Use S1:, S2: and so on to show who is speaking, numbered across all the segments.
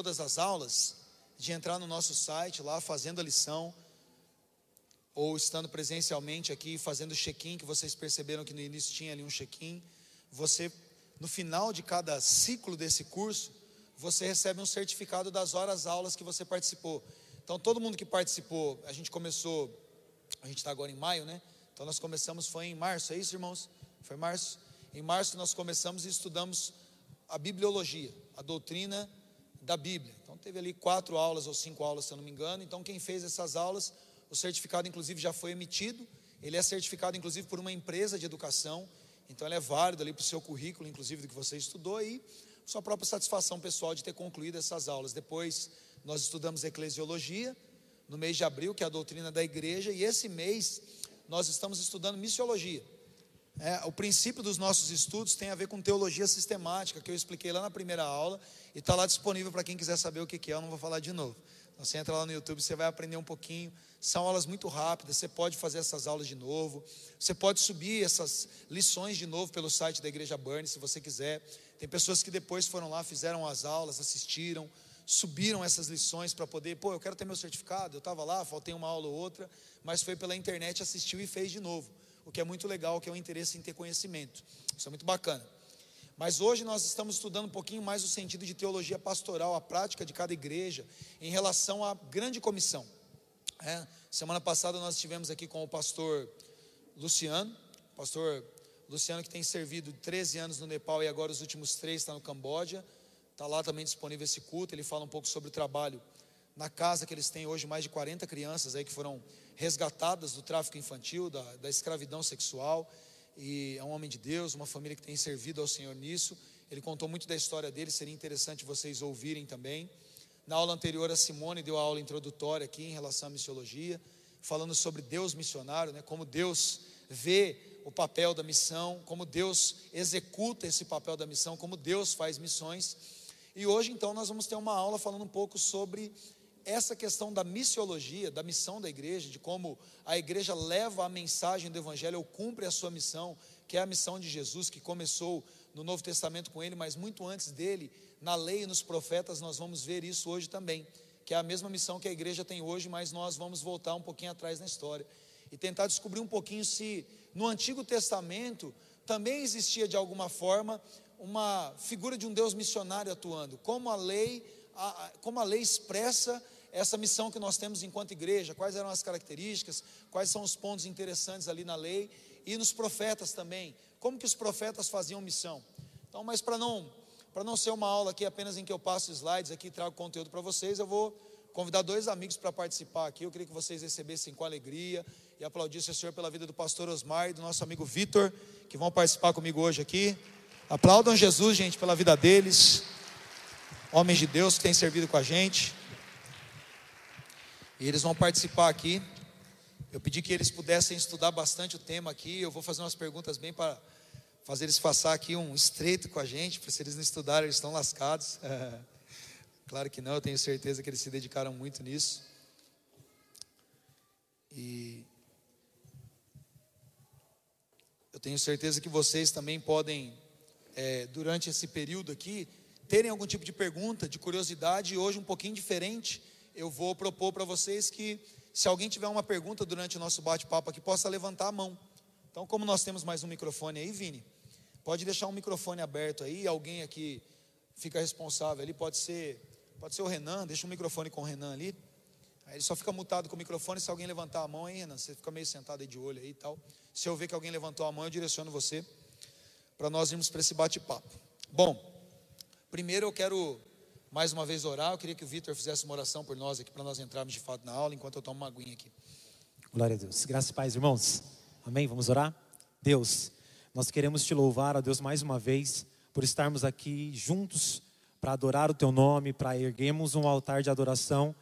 S1: todas as aulas, de entrar no nosso site lá, fazendo a lição, ou estando presencialmente aqui, fazendo o check-in, que vocês perceberam que no início tinha ali um check-in. Você, no final de cada ciclo desse curso, você recebe um certificado das horas aulas que você participou. Então, todo mundo que participou, a gente começou, a gente está agora em maio, né? Então, nós começamos, foi em março, é isso, irmãos? Foi março? Em março nós começamos e estudamos a bibliologia, a doutrina da Bíblia. Então teve ali quatro aulas ou cinco aulas, se eu não me engano. Então quem fez essas aulas, o certificado inclusive já foi emitido. Ele é certificado inclusive por uma empresa de educação. Então ele é válido ali para o seu currículo, inclusive do que você estudou e sua própria satisfação pessoal de ter concluído essas aulas. Depois nós estudamos eclesiologia no mês de abril, que é a doutrina da igreja, e esse mês nós estamos estudando missiologia. É, o princípio dos nossos estudos tem a ver com teologia sistemática, que eu expliquei lá na primeira aula, e está lá disponível para quem quiser saber o que é, eu não vou falar de novo. Então, você entra lá no YouTube, você vai aprender um pouquinho. São aulas muito rápidas, você pode fazer essas aulas de novo. Você pode subir essas lições de novo pelo site da Igreja Burn, se você quiser. Tem pessoas que depois foram lá, fizeram as aulas, assistiram, subiram essas lições para poder, pô, eu quero ter meu certificado, eu estava lá, faltei uma aula ou outra, mas foi pela internet, assistiu e fez de novo o que é muito legal, que é o interesse em ter conhecimento. Isso é muito bacana. Mas hoje nós estamos estudando um pouquinho mais o sentido de teologia pastoral, a prática de cada igreja em relação à grande comissão. É, semana passada nós estivemos aqui com o pastor Luciano, pastor Luciano que tem servido 13 anos no Nepal e agora os últimos três está no Camboja. Está lá também disponível esse culto. Ele fala um pouco sobre o trabalho na casa que eles têm hoje, mais de 40 crianças aí que foram resgatadas do tráfico infantil, da, da escravidão sexual. E é um homem de Deus, uma família que tem servido ao Senhor nisso. Ele contou muito da história dele, seria interessante vocês ouvirem também. Na aula anterior, a Simone deu a aula introdutória aqui em relação à missiologia, falando sobre Deus missionário, né, como Deus vê o papel da missão, como Deus executa esse papel da missão, como Deus faz missões. E hoje, então, nós vamos ter uma aula falando um pouco sobre essa questão da missiologia, da missão da igreja, de como a igreja leva a mensagem do evangelho ou cumpre a sua missão, que é a missão de Jesus, que começou no Novo Testamento com ele, mas muito antes dele, na lei e nos profetas, nós vamos ver isso hoje também, que é a mesma missão que a igreja tem hoje, mas nós vamos voltar um pouquinho atrás na história e tentar descobrir um pouquinho se no Antigo Testamento também existia de alguma forma uma figura de um Deus missionário atuando, como a lei, a, como a lei expressa essa missão que nós temos enquanto igreja, quais eram as características, quais são os pontos interessantes ali na lei e nos profetas também, como que os profetas faziam missão. Então, mas para não para não ser uma aula aqui apenas em que eu passo slides aqui trago conteúdo para vocês, eu vou convidar dois amigos para participar aqui. Eu queria que vocês recebessem com alegria e aplaudissem o Senhor pela vida do pastor Osmar e do nosso amigo Vitor, que vão participar comigo hoje aqui. Aplaudam Jesus, gente, pela vida deles. Homens de Deus que têm servido com a gente. E eles vão participar aqui. Eu pedi que eles pudessem estudar bastante o tema aqui. Eu vou fazer umas perguntas bem para fazer eles passar aqui um estreito com a gente, porque se eles não estudarem, eles estão lascados. claro que não, eu tenho certeza que eles se dedicaram muito nisso. E eu tenho certeza que vocês também podem, é, durante esse período aqui, terem algum tipo de pergunta, de curiosidade, e hoje um pouquinho diferente eu vou propor para vocês que, se alguém tiver uma pergunta durante o nosso bate-papo aqui, possa levantar a mão. Então, como nós temos mais um microfone aí, Vini, pode deixar um microfone aberto aí, alguém aqui fica responsável ali, pode ser, pode ser o Renan, deixa um microfone com o Renan ali. Aí ele só fica mutado com o microfone se alguém levantar a mão aí, Renan, você fica meio sentado aí de olho aí e tal. Se eu ver que alguém levantou a mão, eu direciono você para nós irmos para esse bate-papo. Bom, primeiro eu quero mais uma vez orar. Eu queria que o Vitor fizesse uma oração por nós aqui, para nós entrarmos de fato na aula, enquanto eu tomo uma aguinha aqui.
S2: Glória a Deus. Graças e paz, irmãos. Amém? Vamos orar? Deus, nós queremos te louvar, ó Deus, mais uma vez, por estarmos aqui juntos para adorar o teu nome, para erguermos um altar de adoração.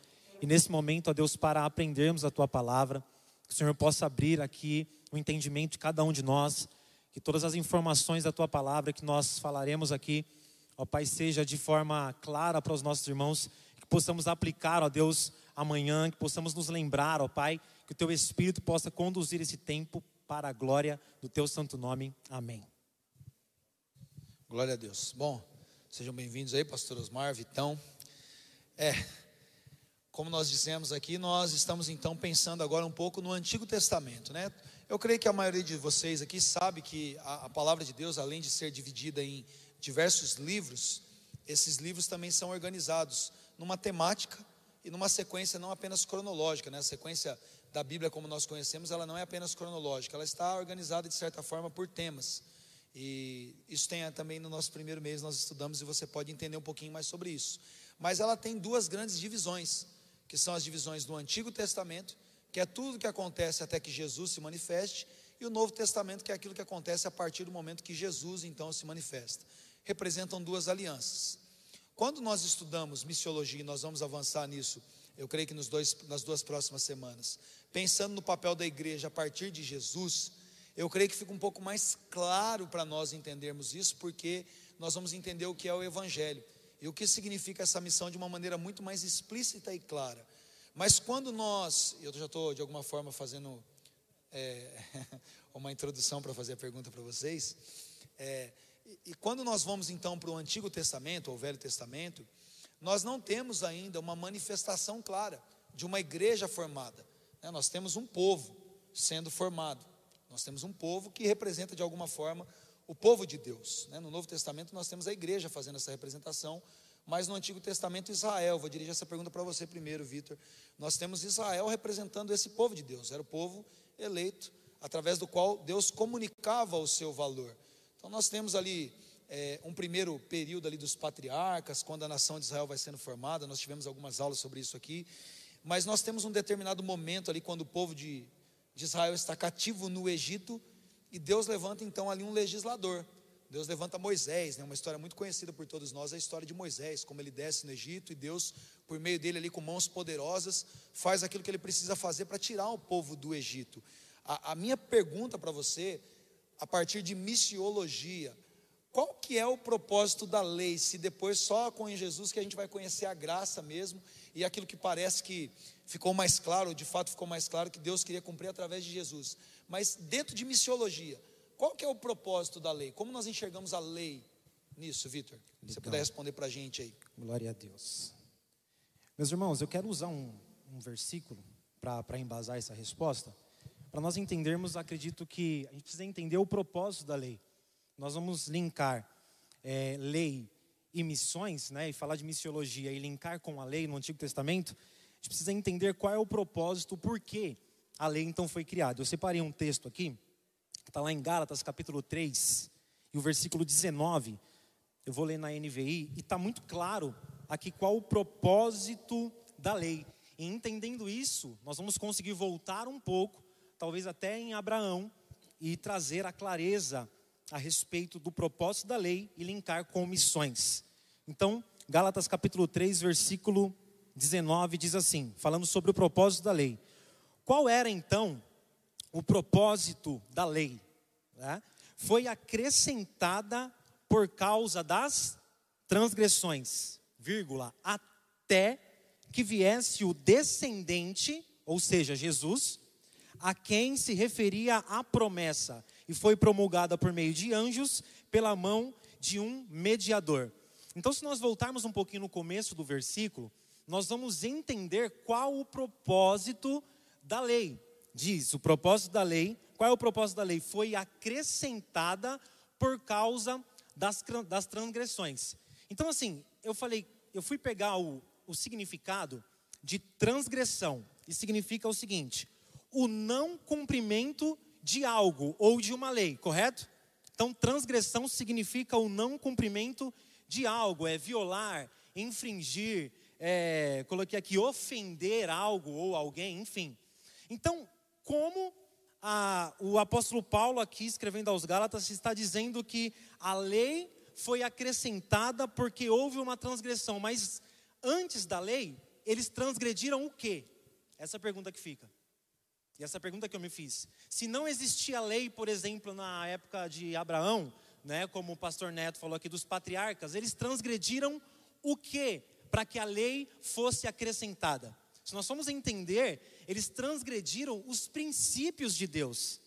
S2: E nesse momento, ó Deus, para aprendermos a tua palavra, que o Senhor possa abrir aqui o entendimento de cada um de nós, que todas as informações da tua palavra que nós falaremos aqui ó Pai, seja de forma clara para os nossos irmãos, que possamos aplicar, ó Deus, amanhã, que possamos nos lembrar, ó Pai, que o Teu Espírito possa conduzir esse tempo para a glória do Teu santo nome. Amém.
S1: Glória a Deus. Bom, sejam bem-vindos aí, Pastor Osmar, Vitão. É, como nós dissemos aqui, nós estamos então pensando agora um pouco no Antigo Testamento, né? Eu creio que a maioria de vocês aqui sabe que a, a palavra de Deus, além de ser dividida em diversos livros, esses livros também são organizados numa temática e numa sequência não apenas cronológica, né? A sequência da Bíblia como nós conhecemos, ela não é apenas cronológica, ela está organizada de certa forma por temas. E isso tem também no nosso primeiro mês nós estudamos e você pode entender um pouquinho mais sobre isso. Mas ela tem duas grandes divisões, que são as divisões do Antigo Testamento, que é tudo que acontece até que Jesus se manifeste, e o Novo Testamento, que é aquilo que acontece a partir do momento que Jesus então se manifesta. Representam duas alianças. Quando nós estudamos missiologia, e nós vamos avançar nisso, eu creio que nos dois, nas duas próximas semanas, pensando no papel da igreja a partir de Jesus, eu creio que fica um pouco mais claro para nós entendermos isso, porque nós vamos entender o que é o Evangelho e o que significa essa missão de uma maneira muito mais explícita e clara. Mas quando nós, eu já estou de alguma forma fazendo é, uma introdução para fazer a pergunta para vocês, é, e, quando nós vamos então para o Antigo Testamento ou Velho Testamento, nós não temos ainda uma manifestação clara de uma igreja formada. Né? Nós temos um povo sendo formado. Nós temos um povo que representa de alguma forma o povo de Deus. Né? No Novo Testamento nós temos a igreja fazendo essa representação, mas no Antigo Testamento Israel. Vou dirigir essa pergunta para você primeiro, Vitor. Nós temos Israel representando esse povo de Deus. Era o povo eleito, através do qual Deus comunicava o seu valor. Então nós temos ali é, um primeiro período ali dos patriarcas, quando a nação de Israel vai sendo formada. Nós tivemos algumas aulas sobre isso aqui. Mas nós temos um determinado momento ali, quando o povo de, de Israel está cativo no Egito, e Deus levanta então ali um legislador. Deus levanta Moisés, né? uma história muito conhecida por todos nós, a história de Moisés, como ele desce no Egito e Deus, por meio dele ali com mãos poderosas, faz aquilo que ele precisa fazer para tirar o povo do Egito. A, a minha pergunta para você, a partir de missiologia, qual que é o propósito da lei, se depois só com Jesus que a gente vai conhecer a graça mesmo e aquilo que parece que ficou mais claro, de fato ficou mais claro que Deus queria cumprir através de Jesus. Mas dentro de missiologia, qual que é o propósito da lei? Como nós enxergamos a lei nisso, Vitor? Se você puder responder para a gente aí.
S2: Glória a Deus. Meus irmãos, eu quero usar um, um versículo para embasar essa resposta. Para nós entendermos, acredito que a gente precisa entender o propósito da lei. Nós vamos linkar é, lei e missões, né, e falar de missiologia e linkar com a lei no Antigo Testamento. A gente precisa entender qual é o propósito, o porquê a lei então foi criada. Eu separei um texto aqui, está lá em Gálatas capítulo 3, e o versículo 19. Eu vou ler na NVI, e está muito claro aqui qual o propósito da lei. E entendendo isso, nós vamos conseguir voltar um pouco, talvez até em Abraão, e trazer a clareza a respeito do propósito da lei e linkar com missões. Então, Gálatas capítulo 3, versículo 19 diz assim, falando sobre o propósito da lei. Qual era então o propósito da lei? Né? Foi acrescentada por causa das transgressões, vírgula, até que viesse o descendente, ou seja, Jesus, a quem se referia a promessa, e foi promulgada por meio de anjos, pela mão de um mediador. Então, se nós voltarmos um pouquinho no começo do versículo, nós vamos entender qual o propósito da lei. Diz, o propósito da lei, qual é o propósito da lei? Foi acrescentada por causa das, das transgressões. Então, assim, eu falei, eu fui pegar o, o significado de transgressão, e significa o seguinte: o não cumprimento de algo ou de uma lei, correto? Então, transgressão significa o não cumprimento de algo, é violar, infringir, é, coloquei aqui, ofender algo ou alguém, enfim. Então, como a, o apóstolo Paulo, aqui escrevendo aos Gálatas, está dizendo que a lei foi acrescentada porque houve uma transgressão, mas antes da lei, eles transgrediram o quê? Essa é pergunta que fica. E essa pergunta que eu me fiz. Se não existia lei, por exemplo, na época de Abraão, né, como o pastor Neto falou aqui dos patriarcas, eles transgrediram o quê para que a lei fosse acrescentada? Se nós formos entender, eles transgrediram os princípios de Deus.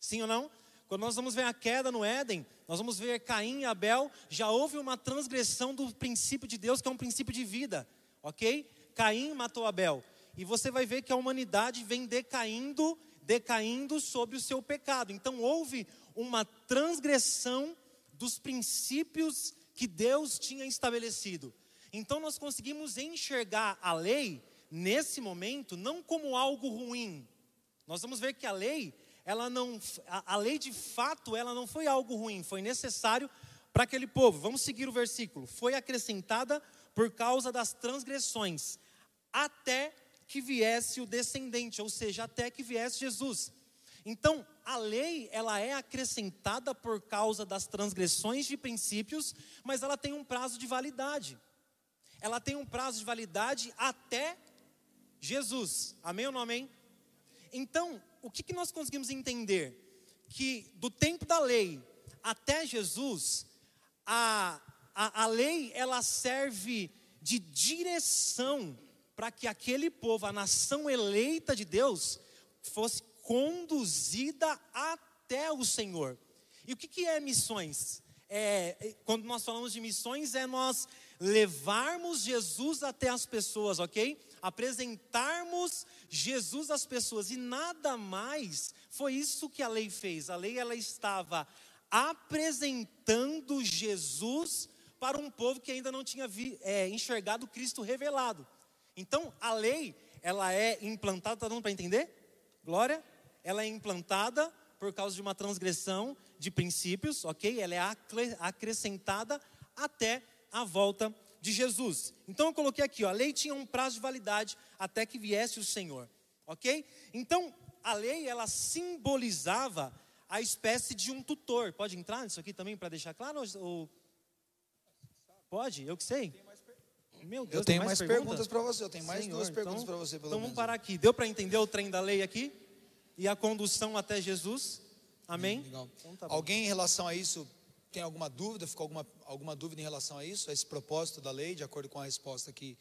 S2: Sim ou não? Quando nós vamos ver a queda no Éden, nós vamos ver Caim e Abel, já houve uma transgressão do princípio de Deus, que é um princípio de vida. ok? Caim matou Abel. E você vai ver que a humanidade vem decaindo, decaindo sobre o seu pecado. Então houve uma transgressão dos princípios que Deus tinha estabelecido. Então nós conseguimos enxergar a lei nesse momento não como algo ruim. Nós vamos ver que a lei, ela não a, a lei de fato, ela não foi algo ruim, foi necessário para aquele povo. Vamos seguir o versículo. Foi acrescentada por causa das transgressões, até que viesse o descendente, ou seja, até que viesse Jesus. Então, a lei, ela é acrescentada por causa das transgressões de princípios, mas ela tem um prazo de validade. Ela tem um prazo de validade até Jesus. Amém ou não amém? Então, o que, que nós conseguimos entender? Que do tempo da lei até Jesus, a, a, a lei ela serve de direção para que aquele povo, a nação eleita de Deus, fosse conduzida até o Senhor. E o que, que é missões? É, quando nós falamos de missões, é nós levarmos Jesus até as pessoas, ok? Apresentarmos Jesus às pessoas e nada mais foi isso que a lei fez. A lei ela estava apresentando Jesus para um povo que ainda não tinha vi, é, enxergado Cristo revelado. Então a lei ela é implantada, está dando para entender? Glória? Ela é implantada por causa de uma transgressão de princípios, ok? Ela é acrescentada até a volta de Jesus. Então eu coloquei aqui, ó, a lei tinha um prazo de validade até que viesse o Senhor, ok? Então a lei ela simbolizava a espécie de um tutor. Pode entrar nisso aqui também para deixar claro? Ou... Pode? Eu que sei.
S1: Meu Deus, eu tenho mais, mais perguntas para você. Eu tenho mais
S2: Senhor,
S1: duas perguntas
S2: então,
S1: para você.
S2: então vamos parar aqui. Deu para entender o trem da lei aqui e a condução até Jesus? Amém?
S1: Legal. Então, tá Alguém em relação a isso tem alguma dúvida? Ficou alguma, alguma dúvida em relação a isso, a esse propósito da lei, de acordo com a resposta aqui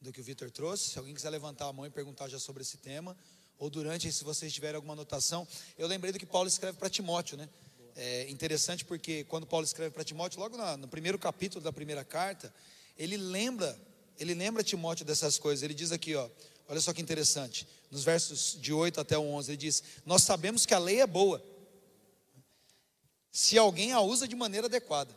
S1: do que o Vitor trouxe? Se alguém quiser levantar a mão e perguntar já sobre esse tema, ou durante, se vocês tiverem alguma anotação, eu lembrei do que Paulo escreve para Timóteo, né? É interessante porque quando Paulo escreve para Timóteo, logo no primeiro capítulo da primeira carta, ele lembra, ele lembra Timóteo dessas coisas. Ele diz aqui, ó, olha só que interessante, nos versos de 8 até o 11, ele diz: Nós sabemos que a lei é boa se alguém a usa de maneira adequada.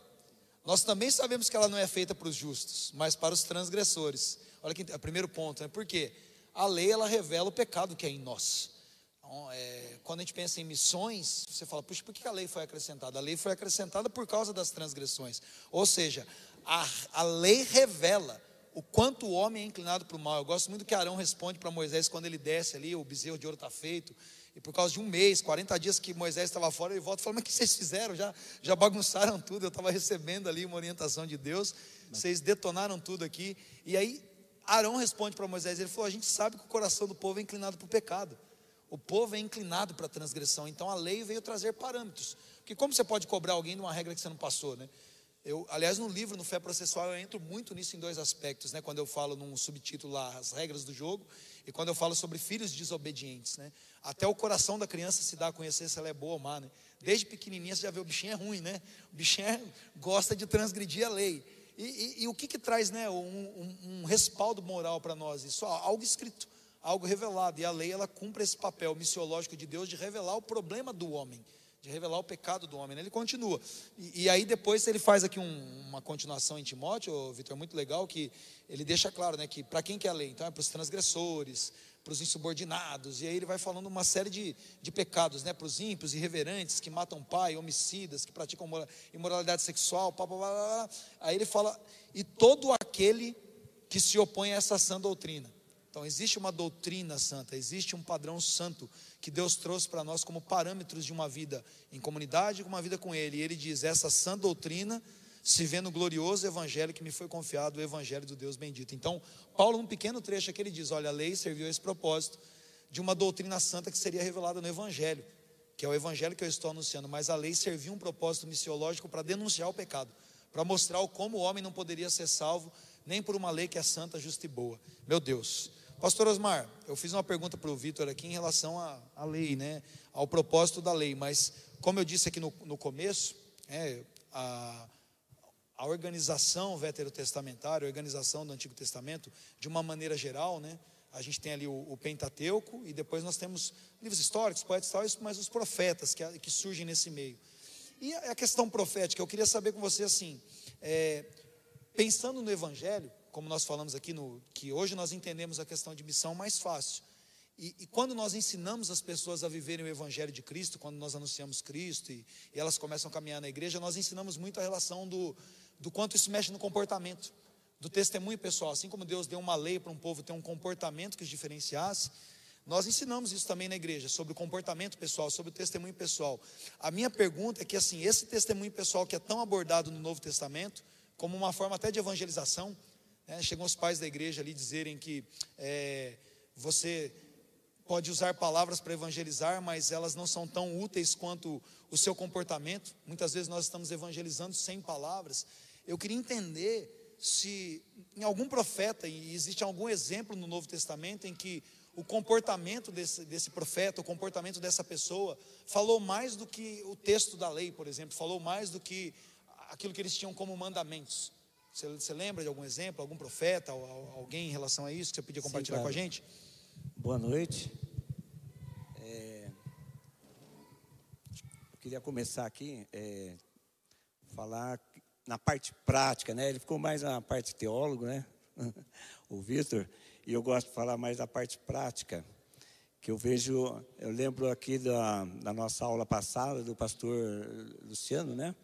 S1: Nós também sabemos que ela não é feita para os justos, mas para os transgressores. Olha que é o primeiro ponto, né? Porque a lei ela revela o pecado que é em nós. Então, é, quando a gente pensa em missões, você fala, puxa, por que a lei foi acrescentada? A lei foi acrescentada por causa das transgressões. Ou seja, a, a lei revela o quanto o homem é inclinado para o mal. Eu gosto muito que Arão responde para Moisés quando ele desce ali, o bezerro de ouro está feito. E por causa de um mês, 40 dias que Moisés estava fora, ele volta e fala: Mas o que vocês fizeram? Já, já bagunçaram tudo. Eu estava recebendo ali uma orientação de Deus, vocês detonaram tudo aqui. E aí Arão responde para Moisés: Ele falou: A gente sabe que o coração do povo é inclinado para o pecado. O povo é inclinado para a transgressão. Então a lei veio trazer parâmetros. Porque como você pode cobrar alguém de uma regra que você não passou, né? Eu, aliás, no livro, no Fé Processual, eu entro muito nisso em dois aspectos, né? Quando eu falo num subtítulo lá, as regras do jogo, e quando eu falo sobre filhos desobedientes, né? Até o coração da criança se dá a conhecer se ela é boa ou má, né? Desde pequenininha você já vê o bichinho é ruim, né? O bichinho é, gosta de transgredir a lei. E, e, e o que que traz, né? Um, um, um respaldo moral para nós? Isso, algo escrito, algo revelado. E a lei, ela cumpre esse papel missiológico de Deus de revelar o problema do homem de revelar o pecado do homem. Né? Ele continua. E, e, aí depois ele faz aqui um, uma continuação em Timóteo, Vitor, muito legal, que ele deixa claro né, que para quem que é a lei? Então é para os transgressores, para os insubordinados, e aí ele vai falando uma série de, de pecados, né, para os ímpios, irreverentes, que matam pai, homicidas, que praticam imoralidade sexual, blá. aí ele fala, e todo aquele que se opõe a essa sã doutrina. Então existe uma doutrina santa, existe um padrão santo que Deus trouxe para nós como parâmetros de uma vida em comunidade, com uma vida com Ele. E Ele diz: essa sã doutrina se vê no glorioso evangelho que me foi confiado, o evangelho do Deus bendito. Então, Paulo, num pequeno trecho aqui, ele diz: Olha, a lei serviu a esse propósito de uma doutrina santa que seria revelada no evangelho, que é o evangelho que eu estou anunciando, mas a lei serviu um propósito missiológico para denunciar o pecado, para mostrar como o homem não poderia ser salvo nem por uma lei que é santa, justa e boa. Meu Deus. Pastor Osmar, eu fiz uma pergunta para o Vitor aqui em relação à, à, lei, né? Ao propósito da lei, mas como eu disse aqui no, no começo, é, a, a organização veterotestamentária, a organização do Antigo Testamento, de uma maneira geral, né? A gente tem ali o, o Pentateuco e depois nós temos livros históricos, poetas e mas os profetas que, que surgem nesse meio. E a questão profética, eu queria saber com você assim, é, pensando no Evangelho, como nós falamos aqui, no, que hoje nós entendemos a questão de missão mais fácil. E, e, quando nós ensinamos as pessoas a viverem o Evangelho de Cristo, quando nós anunciamos Cristo e, e elas começam a caminhar na igreja, nós ensinamos muito a relação do, do quanto isso mexe no comportamento, do testemunho pessoal. Assim como Deus deu uma lei para um povo ter um comportamento que os diferenciasse, nós ensinamos isso também na igreja, sobre o comportamento pessoal, sobre o testemunho pessoal. A minha pergunta é que, assim, esse testemunho pessoal que é tão abordado no Novo Testamento, como uma forma até de evangelização, né, chegam os pais da igreja ali dizerem que é, você pode usar palavras para evangelizar, mas elas não são tão úteis quanto o seu comportamento. Muitas vezes nós estamos evangelizando sem palavras. Eu queria entender se em algum profeta, e existe algum exemplo no Novo Testamento em que o comportamento desse, desse profeta, o comportamento dessa pessoa, falou mais do que o texto da lei, por exemplo, falou mais do que aquilo que eles tinham como mandamentos. Você, você lembra de algum exemplo, algum profeta, alguém em relação a isso que você podia compartilhar Sim, com a gente?
S3: Boa noite. É, eu queria começar aqui, é, falar na parte prática, né? Ele ficou mais na parte teólogo, né? o Vitor, e eu gosto de falar mais da parte prática, que eu vejo, eu lembro aqui da, da nossa aula passada do pastor Luciano, né?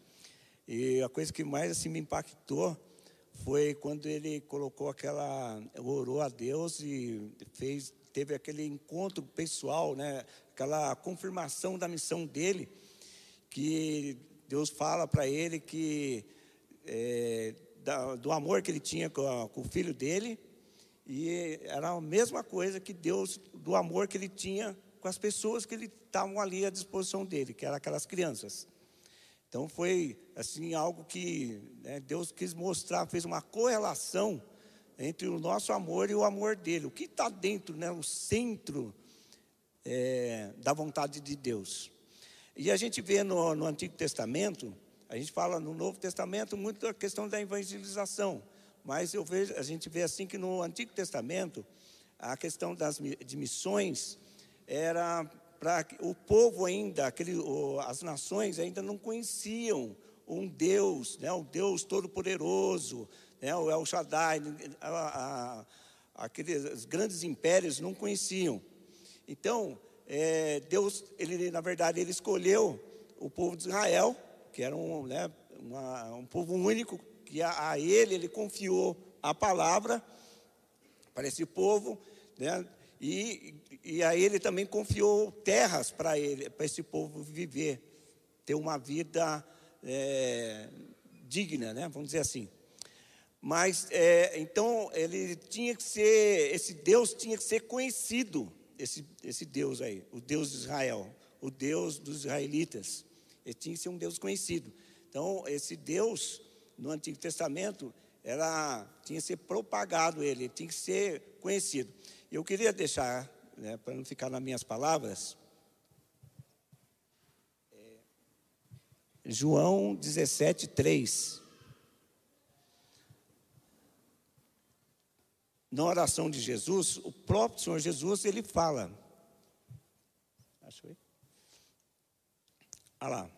S3: E a coisa que mais assim me impactou foi quando ele colocou aquela, orou a Deus e fez teve aquele encontro pessoal, né? aquela confirmação da missão dele, que Deus fala para ele que é, da, do amor que ele tinha com, a, com, o filho dele, e era a mesma coisa que Deus, do amor que ele tinha com as pessoas que estavam ali à disposição dele, que eram aquelas crianças. Então foi assim algo que né, Deus quis mostrar, fez uma correlação entre o nosso amor e o amor dele. O que está dentro, né, o centro é, da vontade de Deus. E a gente vê no, no, Antigo Testamento, a gente fala no Novo Testamento muito da questão da evangelização, mas eu vejo, a gente vê assim que no Antigo Testamento a questão das de missões era para o povo ainda, aquele, as nações ainda não conheciam um Deus, né, um Deus todo-poderoso, né, o El Shaddai, a, a, aqueles grandes impérios não conheciam. Então, é, Deus, ele, na verdade, ele escolheu o povo de Israel, que era um, né, uma, um povo único, que a, a, ele, ele confiou a palavra para esse povo, né, e, e a ele também confiou terras para ele, para esse povo viver, ter uma vida é, digna, né, vamos dizer assim. Mas é, então ele tinha que ser, esse Deus tinha que ser conhecido, esse, esse Deus aí, o Deus de Israel, o Deus dos israelitas. Ele tinha que ser um Deus conhecido. Então, esse Deus, no Antigo Testamento, era, tinha que ser propagado ele, tinha que ser conhecido. Eu queria deixar, né, para não ficar nas minhas palavras, é, João 17, 3. na oração de Jesus, o próprio Senhor Jesus, ele fala. Achou aí? Olha lá.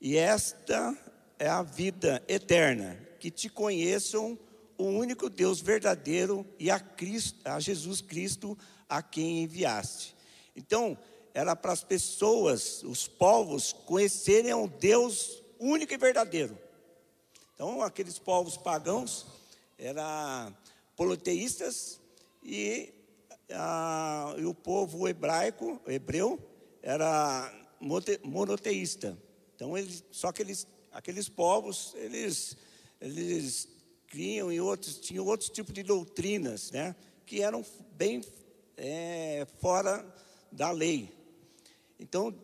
S3: E esta é a vida eterna, que te conheçam o único Deus verdadeiro e a, Cristo, a Jesus Cristo a quem enviaste. Então, era para as pessoas, os povos, conhecerem o Deus único e verdadeiro. Então, aqueles povos pagãos, era politeístas e, a, e o povo hebraico, hebreu, era monoteísta. Então, eles, só que eles, aqueles povos, eles, eles criam e outros, tinham outros tipos de doutrinas, né? Que eram bem é, fora da lei. Então,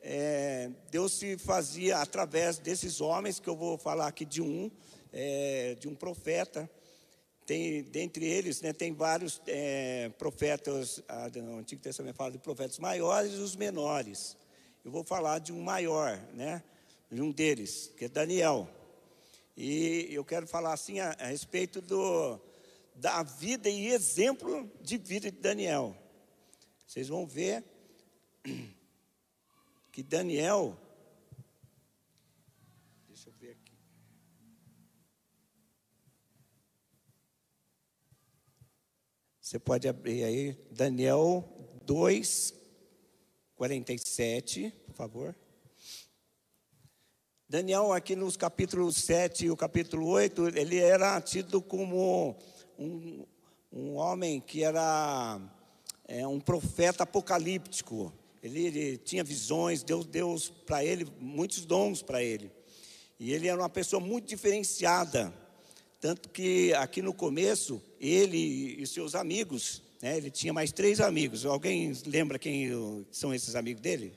S3: é, Deus se fazia através desses homens, que eu vou falar aqui de um, é, de um profeta, tem, dentre eles, né, tem vários é, profetas, a, no Antigo Testamento fala de profetas maiores e os menores. Eu vou falar de um maior, né, de um deles, que é Daniel. E eu quero falar assim a, a respeito do, da vida e exemplo de vida de Daniel. Vocês vão ver que Daniel. Deixa eu ver aqui. Você pode abrir aí, Daniel 2, 47, por favor. Daniel, aqui nos capítulos 7 e o capítulo 8, ele era tido como um, um homem que era é, um profeta apocalíptico. Ele, ele tinha visões, Deus deu para ele muitos dons para ele. E ele era uma pessoa muito diferenciada. Tanto que aqui no começo, ele e seus amigos, né, ele tinha mais três amigos. Alguém lembra quem são esses amigos dele?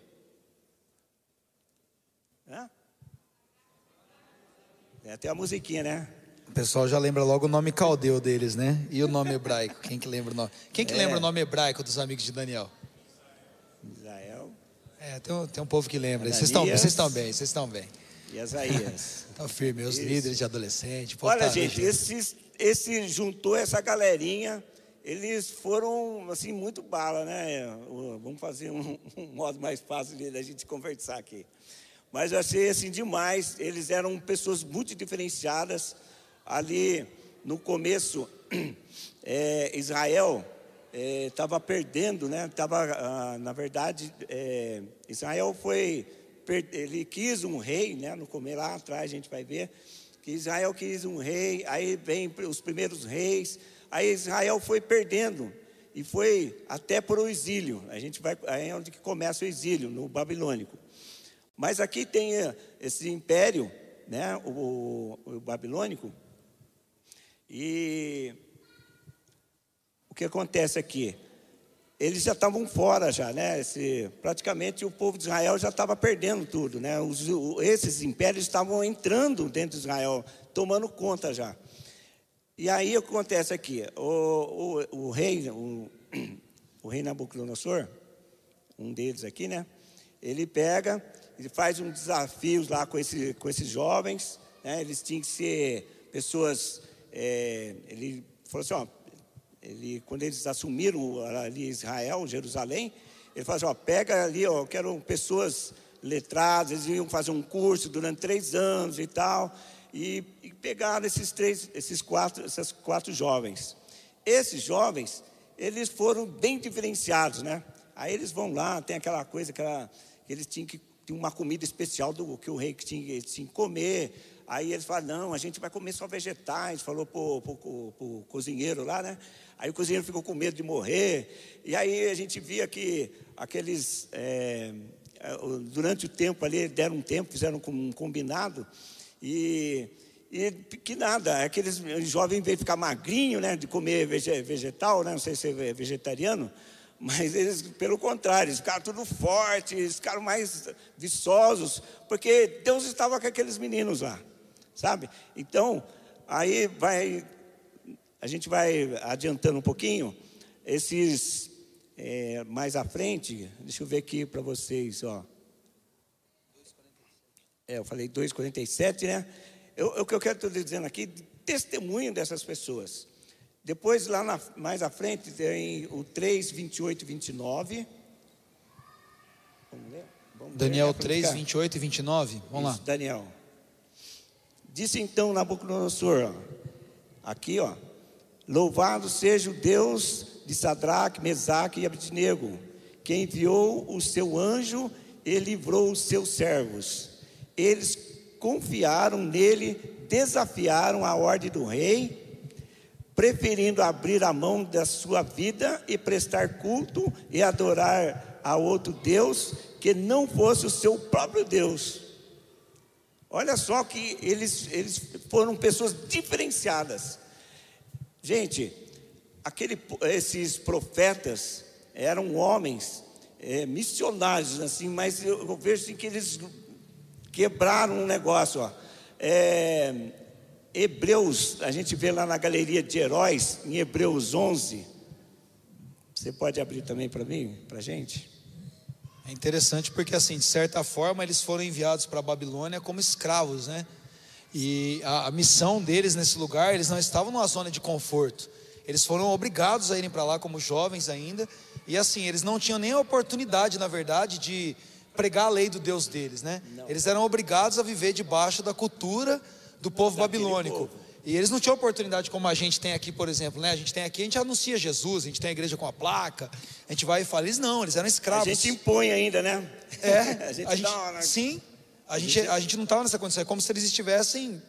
S3: Hã? É até a musiquinha, né?
S1: O pessoal já lembra logo o nome caldeu deles, né? E o nome hebraico? Quem que lembra o nome? Quem que é. lembra o nome hebraico dos amigos de Daniel?
S3: Israel.
S1: É, tem um, tem um povo que lembra. Vocês estão, vocês estão bem, vocês estão bem.
S3: E Isaías.
S1: Estão firme, os Isso. líderes de adolescente.
S3: Olha, tá, gente, esses, esse juntou essa galerinha. Eles foram, assim, muito bala, né? Vamos fazer um, um modo mais fácil de a gente conversar aqui. Mas eu achei assim demais. Eles eram pessoas muito diferenciadas. Ali no começo, é, Israel estava é, perdendo, né? Tava, ah, na verdade, é, Israel foi, ele quis um rei, né? No começo lá atrás a gente vai ver que Israel quis um rei. Aí vem os primeiros reis. Aí Israel foi perdendo e foi até para o exílio. A gente vai, aí é onde que começa o exílio, no babilônico. Mas aqui tem eh, esse império, né, o, o, babilônico, e o que acontece aqui? Eles já estavam fora já, né? Esse, praticamente o povo de Israel já estava perdendo tudo, né? Os, esses impérios estavam entrando dentro de Israel, tomando conta já. E aí o que acontece aqui? O, o, o rei, o, o rei Nabucodonosor, um deles aqui, né? Ele pega ele faz um desafio lá com, esse, com esses jovens, né? eles tinham que ser pessoas, é, ele falou assim, ó, ele, quando eles assumiram ali Israel, Jerusalém, ele falou assim, ó, pega ali, ó, eu quero pessoas letradas, eles iam fazer um curso durante três anos e tal, e, e pegaram esses três, esses quatro, esses quatro jovens. Esses jovens, eles foram bem diferenciados, né? Aí eles vão lá, tem aquela coisa, que eles tinham que tinha uma comida especial do que o rei tinha, tinha que comer. Aí eles falaram, não, a gente vai comer só vegetais, falou para o cozinheiro lá, né? Aí o cozinheiro ficou com medo de morrer. E aí a gente via que aqueles, é, durante o tempo ali, deram um tempo, fizeram um combinado, e, e que nada, aqueles jovens, em vez de ficar magrinho, né, de comer vegetal, né, não sei se é vegetariano, mas eles, pelo contrário, eles ficaram tudo fortes, ficaram mais viçosos, porque Deus estava com aqueles meninos lá, sabe? Então, aí vai, a gente vai adiantando um pouquinho, esses, é, mais à frente, deixa eu ver aqui para vocês, ó. É, eu falei 2,47, né? Eu, o que eu quero estar dizendo aqui, testemunho dessas pessoas. Depois, lá na, mais à frente, tem o 3, 28 e 29.
S1: Vamos ler? Vamos Daniel ler, 3, 28 e 29. Vamos Isso,
S3: lá. Daniel. Disse então Nabucodonosor, aqui, ó. Louvado seja o Deus de Sadraque, Mesaque e Abednego, que enviou o seu anjo e livrou os seus servos. Eles confiaram nele, desafiaram a ordem do rei preferindo abrir a mão da sua vida e prestar culto e adorar a outro Deus que não fosse o seu próprio Deus. Olha só que eles, eles foram pessoas diferenciadas. Gente, aquele, esses profetas eram homens é, missionários, assim, mas eu, eu vejo assim, que eles quebraram um negócio. Ó. É, Hebreus, a gente vê lá na galeria de heróis, em Hebreus 11. Você pode abrir também para mim, para a gente?
S1: É interessante porque, assim, de certa forma, eles foram enviados para a Babilônia como escravos, né? E a, a missão deles nesse lugar, eles não estavam numa zona de conforto. Eles foram obrigados a irem para lá como jovens ainda. E assim, eles não tinham nem a oportunidade, na verdade, de pregar a lei do Deus deles, né? Eles eram obrigados a viver debaixo da cultura do povo
S3: Daquele
S1: babilônico.
S3: povo.
S1: E eles não tinham oportunidade como a gente tem aqui, por exemplo, né? A gente tem aqui, a gente anuncia Jesus, a gente tem a igreja com a placa, a gente vai e fala, eles não, eles eram
S3: A
S1: escravos.
S3: gente impõe ainda, né?
S1: É,
S3: a gente,
S1: a gente-
S3: dá uma...
S1: sim, a gente, a gente não estava nessa condição. É como se eles estivessem,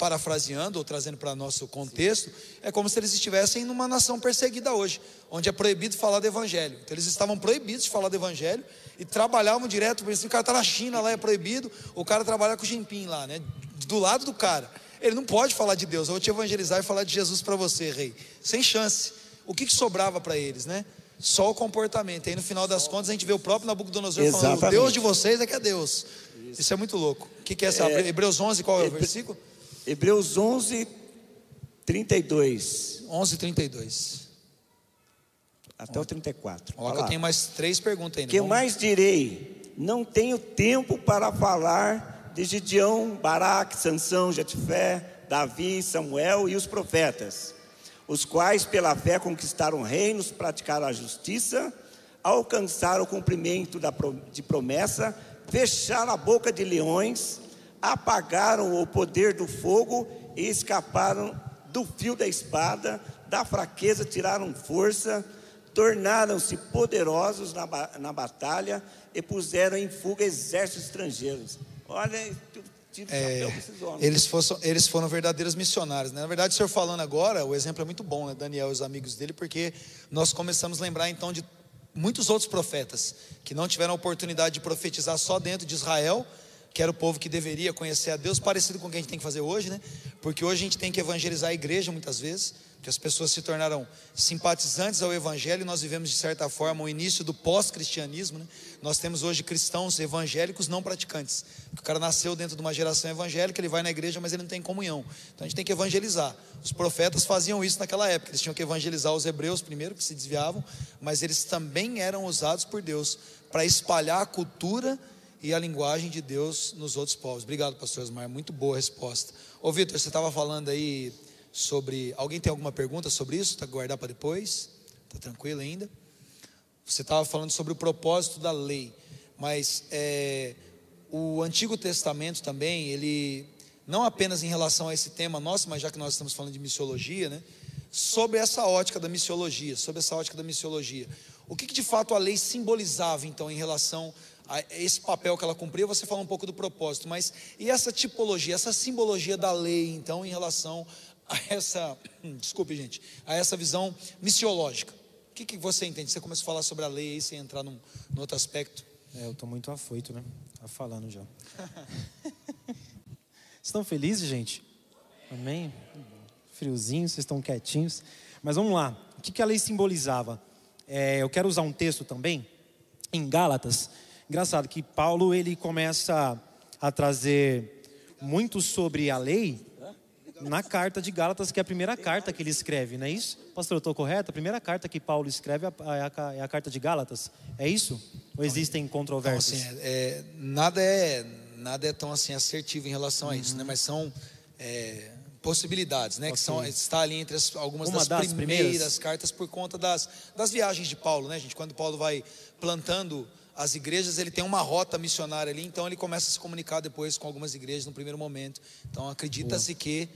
S1: parafraseando ou trazendo para nosso contexto, é como se eles estivessem numa nação perseguida hoje, onde é proibido falar do evangelho. Então eles estavam proibidos de falar do evangelho e trabalhavam direto, por exemplo, o cara está na China, lá é proibido, o cara trabalha com o Jinping lá, né? Do lado do cara. Ele não pode falar de Deus, eu vou te evangelizar e falar de Jesus para você, rei. Sem chance. O que, que sobrava para eles, né? Só o comportamento. E aí no final das contas a gente vê o próprio Nabucodonosor falando: o
S3: Exatamente.
S1: Deus de vocês é que é Deus. Isso é muito louco. O que, que é essa? Hebreus 11, qual é o
S3: Hebre-
S1: versículo?
S3: Hebreus 11, 32
S1: 11, 32.
S3: até o 34.
S1: Ó,
S3: Olha
S1: que eu tenho mais três perguntas ainda.
S3: Que
S1: Vamos-
S3: mais direi? Não tenho tempo para falar de Gideão, Baraque, Sansão, Jetifé, Davi, Samuel e os profetas, os quais pela fé conquistaram reinos, praticaram a justiça, alcançaram o cumprimento de promessa, fecharam a boca de leões, apagaram o poder do fogo e escaparam do fio da espada, da fraqueza tiraram força, tornaram-se poderosos na, na batalha e puseram em fuga exércitos estrangeiros. Olha, homens.
S1: Eles, fossem- eles foram verdadeiros missionários. Né? Na verdade, o senhor falando agora, o exemplo é muito bom, né? Daniel e os amigos dele, porque nós começamos a lembrar então de muitos outros profetas que não tiveram a oportunidade de profetizar só dentro de Israel, que era o povo que deveria conhecer a Deus, parecido com o que a gente tem que fazer hoje, né? Porque hoje a gente tem que evangelizar a igreja muitas vezes, que as pessoas se tornaram simpatizantes ao evangelho e nós vivemos de certa forma o início do pós-cristianismo, né? Nós temos hoje cristãos evangélicos não praticantes. O cara nasceu dentro de uma geração evangélica, ele vai na igreja, mas ele não tem comunhão. Então a gente tem que evangelizar. Os profetas faziam isso naquela época. Eles tinham que evangelizar os hebreus primeiro, que se desviavam, mas eles também eram usados por Deus para espalhar a cultura e a linguagem de Deus nos outros povos. Obrigado, pastor Osmar. Muito boa resposta. Ô, Vitor, você estava falando aí sobre. Alguém tem alguma pergunta sobre isso? Está guardar para depois? Está tranquilo ainda? Você estava falando sobre o propósito da lei, mas é, o Antigo Testamento também, ele, não apenas em relação a esse tema nosso, mas já que nós estamos falando de missiologia, né? Sobre essa ótica da missiologia, sobre essa ótica da missiologia. O que, que de fato a lei simbolizava, então, em relação a esse papel que ela cumpria? Você falou um pouco do propósito, mas e essa tipologia, essa simbologia da lei, então, em relação a essa, desculpe, gente, a essa visão missiológica? O que, que você entende? Você começou a falar sobre a lei aí, sem entrar num, num outro aspecto.
S2: É, eu estou muito afoito, né? Tá falando já. estão felizes, gente? Amém? Friozinho, vocês estão quietinhos. Mas vamos lá. O que, que a lei simbolizava? É, eu quero usar um texto também, em Gálatas. Engraçado que Paulo ele começa a trazer muito sobre a lei na carta de Gálatas, que é a primeira carta que ele escreve, não é isso? Pastor, eu estou correto? A primeira carta que Paulo escreve é a, é a- é carta de Gálatas, é isso? Ou existem
S1: Então,
S2: controvérsias?
S1: assim, é, nada, é, nada é tão assim assertivo em relação a isso, né? Mas são é, possibilidades, né? Que
S2: Ok.
S1: são, está ali entre as- algumas
S2: Uma
S1: das,
S2: das
S1: primeiras,
S2: primeiras.
S1: cartas por conta das, das viagens de Paulo, né, gente? Quando Paulo vai plantando as igrejas, ele tem uma rota missionária ali, então ele começa a se comunicar depois com algumas igrejas no primeiro momento. Então acredita-se que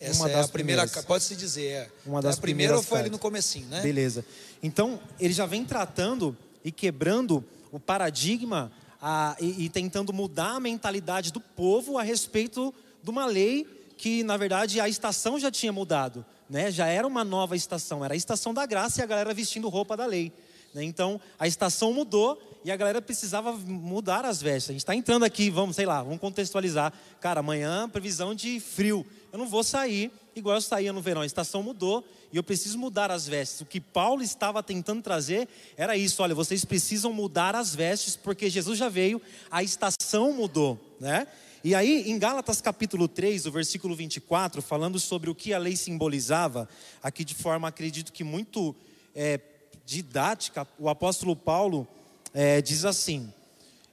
S1: essa
S2: Uma
S1: é
S2: das
S1: a primeira,
S2: primeiras.
S1: pode se dizer, é.
S2: Uma das
S1: a primeira
S2: primeiras
S1: foi ali
S2: cartas.
S1: no comecinho, né?
S2: Beleza. Então, ele já vem tratando e quebrando o paradigma a- e, e tentando mudar a mentalidade do povo a respeito de uma lei que, na verdade, a estação já tinha mudado. Né? Já era uma nova estação, era a estação da graça e a galera vestindo roupa da lei. né? Então, a estação mudou e a galera precisava mudar as vestes. A gente está entrando aqui, vamos, sei lá, vamos contextualizar. Cara, amanhã, previsão de frio. Eu não vou sair igual eu saía no verão. A estação mudou e eu preciso mudar as vestes. O que Paulo estava tentando trazer era isso: olha, vocês precisam mudar as vestes, porque Jesus já veio, a estação mudou, né? E aí, em Gálatas capítulo 3, o versículo 24, falando sobre o que a lei simbolizava, aqui de forma, acredito que muito é, didática, o apóstolo Paulo é, diz assim,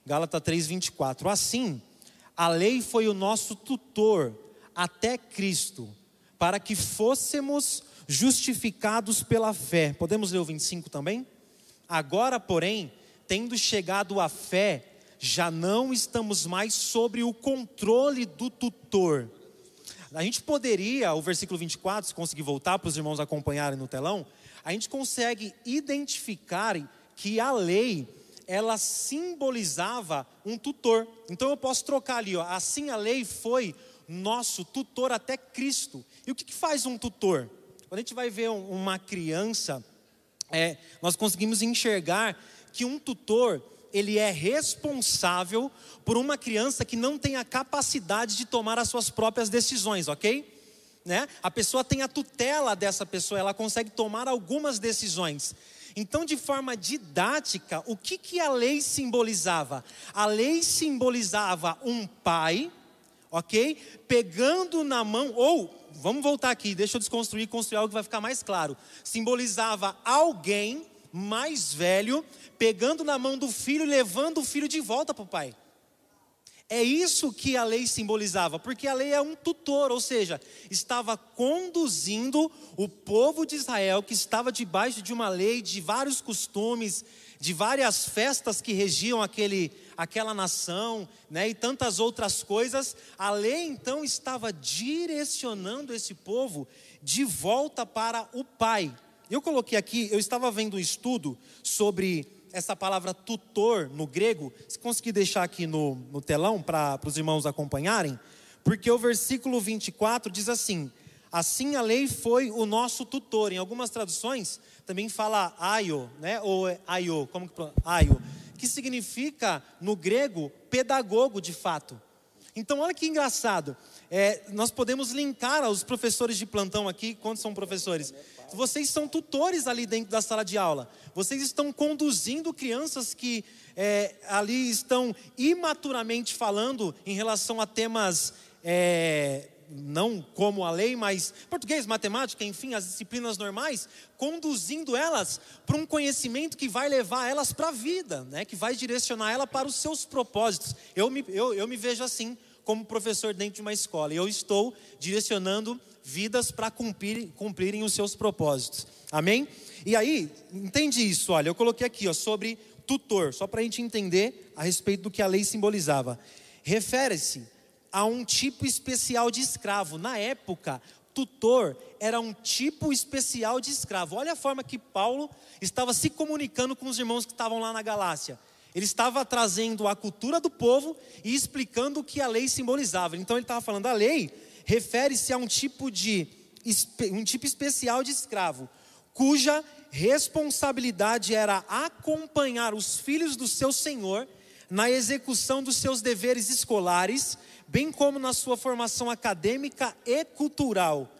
S2: Gálatas 3, 24: Assim, a lei foi o nosso tutor, até Cristo, para que fôssemos justificados pela fé. Podemos ler o 25 também? Agora, porém, tendo chegado à fé, já não estamos mais sobre o controle do tutor. A gente poderia, o versículo 24, se conseguir voltar para os irmãos acompanharem no telão, a gente consegue identificar que a lei ela simbolizava um tutor. Então eu posso trocar ali, ó, assim a lei foi nosso tutor até Cristo. E o que, faz um tutor? Quando a gente vai ver uma criança, é, nós conseguimos enxergar que um tutor ele é responsável por uma criança que não tem a capacidade de tomar as suas próprias decisões, ok? Né? A pessoa tem a tutela dessa pessoa, ela consegue tomar algumas decisões. Então, de forma didática, o que, que a lei simbolizava? A lei simbolizava um pai, ok? Pegando na mão, ou, vamos voltar aqui, deixa eu desconstruir construir algo que vai ficar mais claro. Simbolizava alguém mais velho pegando na mão do filho e levando o filho de volta para o pai. É isso que a lei simbolizava, porque a lei é um tutor, ou seja, estava conduzindo o povo de Israel, que estava debaixo de uma lei, de vários costumes, de várias festas que regiam aquele, aquela nação, né, e tantas outras coisas. A lei então estava direcionando esse povo de volta para o Pai. Eu coloquei aqui, eu estava vendo um estudo sobre essa palavra tutor no grego, se conseguir deixar aqui no, no telão para os irmãos acompanharem, porque o versículo 24 diz assim: Assim a lei foi o nosso tutor. Em algumas traduções também fala aio, né? Ou aio, como que aio, que significa no grego pedagogo de fato. Então olha que engraçado. É, nós podemos linkar aos professores de plantão aqui, quantos são professores? Vocês são tutores ali dentro da sala de aula. Vocês estão conduzindo crianças que é, ali estão imaturamente falando em relação a temas. É, não como a lei, mas português, matemática, enfim, as disciplinas normais, conduzindo elas para um conhecimento que vai levar elas para a vida, né? que vai direcionar ela para os seus propósitos. Eu me, eu, eu me vejo assim, como professor dentro de uma escola, e eu estou direcionando vidas para cumprir, cumprirem os seus propósitos. Amém? E aí, entende isso? Olha, eu coloquei aqui ó, sobre tutor, só para a gente entender a respeito do que a lei simbolizava. Refere-se a um tipo especial de escravo. Na época, tutor era um tipo especial de escravo. Olha a forma que Paulo estava se comunicando com os irmãos que estavam lá na Galácia. Ele estava trazendo a cultura do povo e explicando o que a lei simbolizava. Então ele estava falando, a lei refere-se a um tipo de um tipo especial de escravo, cuja responsabilidade era acompanhar os filhos do seu senhor na execução dos seus deveres escolares, bem como na sua formação acadêmica e cultural.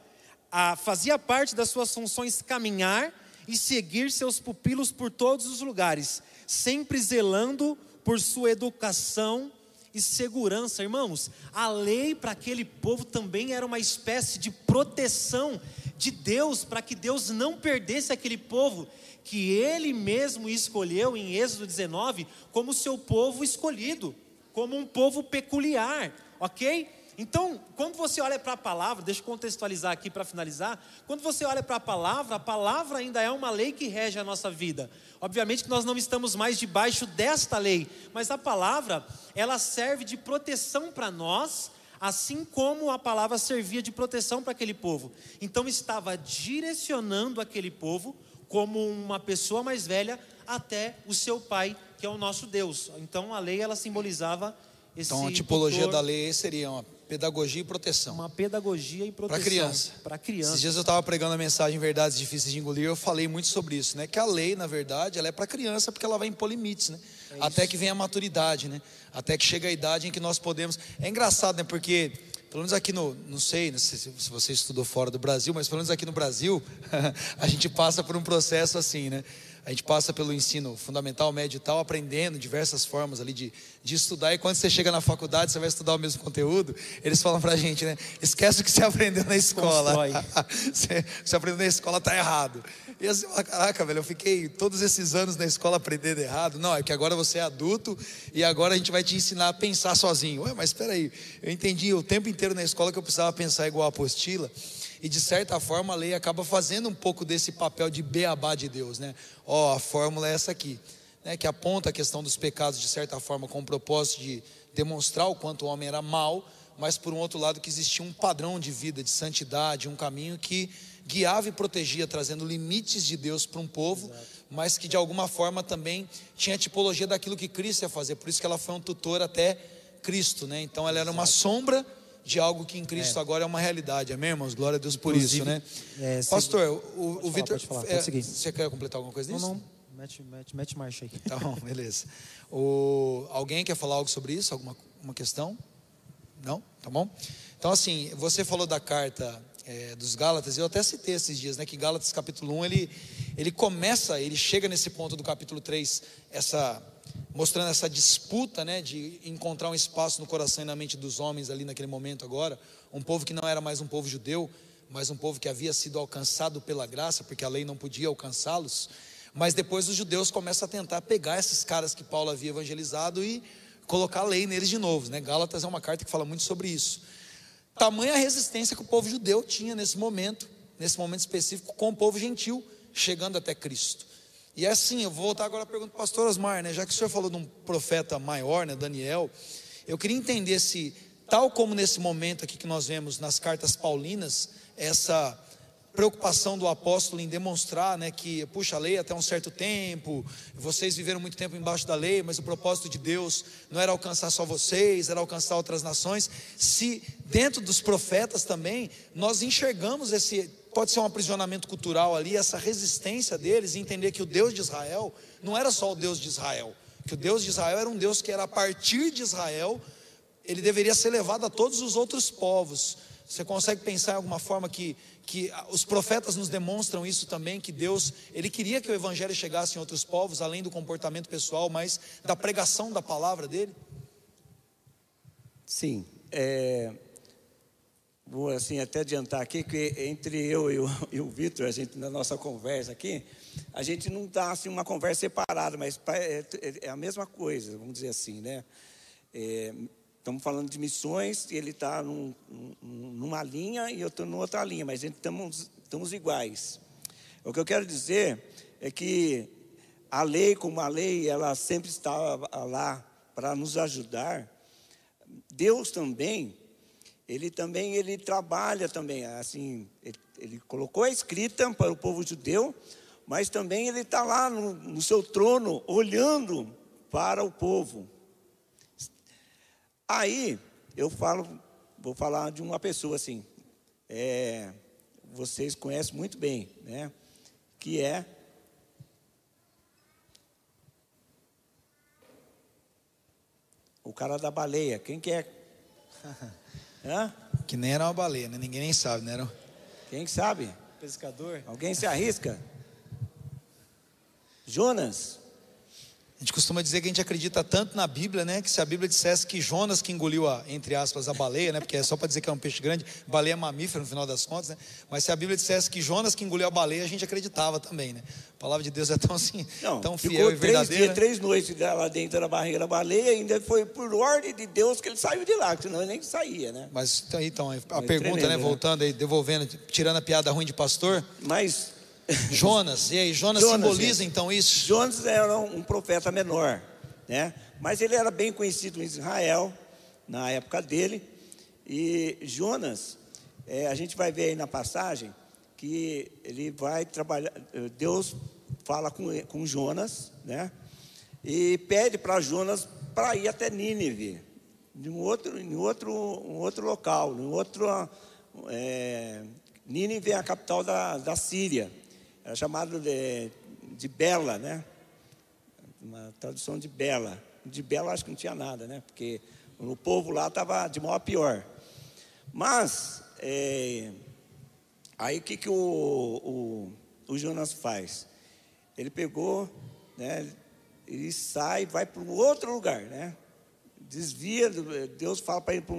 S2: Fazia parte das suas funções caminhar e seguir seus pupilos por todos os lugares, sempre zelando por sua educação e segurança. Irmãos, a lei para aquele povo também era uma espécie de proteção de Deus, para que Deus não perdesse aquele povo que ele mesmo escolheu em Êxodo 19 como seu povo escolhido, como um povo peculiar, ok? Então, quando você olha para a palavra, deixa eu contextualizar aqui para finalizar. Quando você olha para a palavra, a palavra ainda é uma lei que rege a nossa vida. Obviamente que nós não estamos mais debaixo desta lei, mas a palavra, ela serve de proteção para nós, assim como a palavra servia de proteção para aquele povo. Então, estava direcionando aquele povo como uma pessoa mais velha até o seu pai, que é o nosso Deus. Então, a lei ela simbolizava esse
S1: Então, a tipologia tutor, da lei seria uma Pedagogia e proteção.
S2: Uma pedagogia e proteção.
S1: Para criança.
S2: Para criança.
S1: Esses dias eu estava pregando a mensagem Verdades Difíceis de Engolir, eu falei muito sobre isso, né? Que a lei, na verdade, ela é para criança porque ela vai impor limites, né? É Até que venha a maturidade, né? Até que chega a idade em que nós podemos. É engraçado, né? Porque pelo menos aqui no, não sei, não sei se você estudou fora do Brasil, mas pelo menos aqui no Brasil, a gente passa por um processo assim, né? A gente passa pelo ensino fundamental, médio e tal, aprendendo diversas formas ali de, de estudar. E quando você chega na faculdade, você vai estudar o mesmo conteúdo, eles falam pra gente, né? Esquece o que você aprendeu na escola. você, você aprendeu na escola, tá errado. E assim, caraca, velho, eu fiquei todos esses anos na escola aprendendo errado. Não, é que agora você é adulto e agora a gente vai te ensinar a pensar sozinho. Ué, mas espera aí, eu entendi o tempo inteiro na escola que eu precisava pensar igual a apostila. E de certa forma a lei acaba fazendo um pouco desse papel de beabá de Deus, né? Ó, a fórmula é essa aqui, né? Que aponta a questão dos pecados de certa forma com o propósito de demonstrar o quanto o homem era mau, mas por um outro lado que existia um padrão de vida, de santidade, um caminho que guiava e protegia, trazendo limites de Deus para um povo, Exato. mas que de alguma forma também tinha a tipologia daquilo que Cristo ia fazer. Por isso que ela foi um tutor até Cristo, né? Então ela era uma sombra de algo que em Cristo é. agora é uma realidade. Amém, irmãos? Glória a Deus por Inclusive, isso, né? É, Pastor, o, o Vitor. É, você quer completar alguma coisa
S2: nisso? Não, não. Mete, mete, mete marcha aí.
S1: Tá bom, beleza. O, alguém quer falar algo sobre isso? Alguma uma questão? Não? Tá bom? Então, assim, você falou da carta é, dos Gálatas, eu até citei esses dias, né? Que Gálatas capítulo 1, ele, ele começa, ele chega nesse ponto do capítulo 3, essa mostrando essa disputa, né, de encontrar um espaço no coração e na mente dos homens ali naquele momento agora, um povo que não era mais um povo judeu, mas um povo que havia sido alcançado pela graça, porque a lei não podia alcançá-los. Mas depois os judeus começam a tentar pegar esses caras que Paulo havia evangelizado e colocar a lei neles de novo, né? Gálatas é uma carta que fala muito sobre isso. Tamanha resistência que o povo judeu tinha nesse momento, nesse momento específico, com o povo gentil, chegando até Cristo. E é assim, eu vou voltar agora à pergunta do pastor Osmar, né? Já que o senhor falou de um profeta maior, né, Daniel, eu queria entender se, tal como nesse momento aqui que nós vemos nas cartas paulinas, essa preocupação do apóstolo em demonstrar, né, que puxa a lei até um certo tempo, vocês viveram muito tempo embaixo da lei, mas o propósito de Deus não era alcançar só vocês, era alcançar outras nações. Se dentro dos profetas também nós enxergamos esse pode ser um aprisionamento cultural ali, essa resistência deles em entender que o Deus de Israel não era só o Deus de Israel, que o Deus de Israel era um Deus que era a partir de Israel, ele deveria ser levado a todos os outros povos. Você consegue pensar em alguma forma que, que os profetas nos demonstram isso também, que Deus, ele queria que o evangelho chegasse em outros povos, além do comportamento pessoal, mas da pregação da palavra dele?
S3: Sim, é, vou assim até adiantar aqui que entre eu e o, e o Vitor, a gente na nossa conversa aqui, a gente não está assim uma conversa separada, mas é, é, a mesma coisa, vamos dizer assim, né? É, estamos falando de missões, e ele está num, numa linha e eu estou numa outra linha, mas a gente estamos, estamos iguais. O que eu quero dizer é que a lei, como a lei, ela sempre estava lá para nos ajudar. Deus também ele também ele trabalha também assim ele, ele, colocou a escrita para o povo judeu mas também ele está lá no, no, seu trono olhando para o povo. Aí eu falo vou falar de uma pessoa assim é, vocês conhecem muito bem né que é o cara da baleia. Quem que é
S1: Hã? Que nem era uma baleia, né? Ninguém nem sabe, né? Era...
S3: Quem sabe?
S2: Pescador.
S3: Alguém se arrisca? Jonas.
S1: A gente costuma dizer que a gente acredita tanto na Bíblia, né? Que se a Bíblia dissesse que Jonas que engoliu a, entre aspas, a baleia, né? Porque é só para dizer que é um peixe grande, baleia é mamífero no final das contas, né? Mas se a Bíblia dissesse que Jonas que engoliu a baleia, a gente acreditava também, né? A palavra de Deus é tão assim, Não, tão fiel e verdadeira.
S3: Três dias, três noites lá dentro da barriga da baleia, ainda foi por ordem de Deus que ele saiu de lá, senão ele nem saía, né?
S1: Mas então, então a pergunta, tremendo, né? Voltando aí, devolvendo, tirando a piada ruim de pastor.
S3: Mas
S1: Jonas, e aí, Jonas, Jonas simboliza então isso?
S3: Jonas era um profeta menor né? Mas ele era bem conhecido em Israel na época dele. E Jonas, é, a gente vai ver aí na passagem que ele vai trabalhar. Deus fala com, com Jonas, né? E pede para Jonas para ir até Nínive, em outro, em outro, um outro local, em outro. É, Nínive é a capital da, da Síria, era chamado de, de Bela, né? uma tradução de Bela. De Bela acho que não tinha nada, né? Porque o povo lá estava de mal a pior. Mas, é, aí o que, que o, o, o, Jonas faz? Ele pegou, né? Ele sai, vai para um outro lugar, né? Desvia, Deus fala para ir para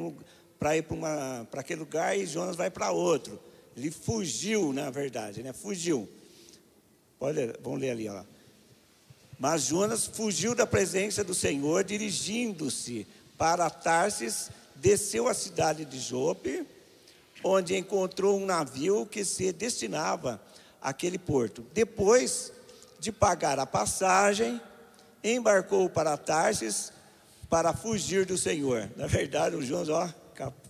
S3: para ir para aquele lugar e Jonas vai para outro. Ele fugiu, na verdade, né? Fugiu. Pode vamos ler ali, ó. Mas Jonas fugiu da presença do Senhor, dirigindo-se para Tarsis, desceu à cidade de Jope, onde encontrou um navio que se destinava àquele porto. Depois de pagar a passagem, embarcou para Tarsis para fugir do Senhor. Na verdade, o Jonas, ó,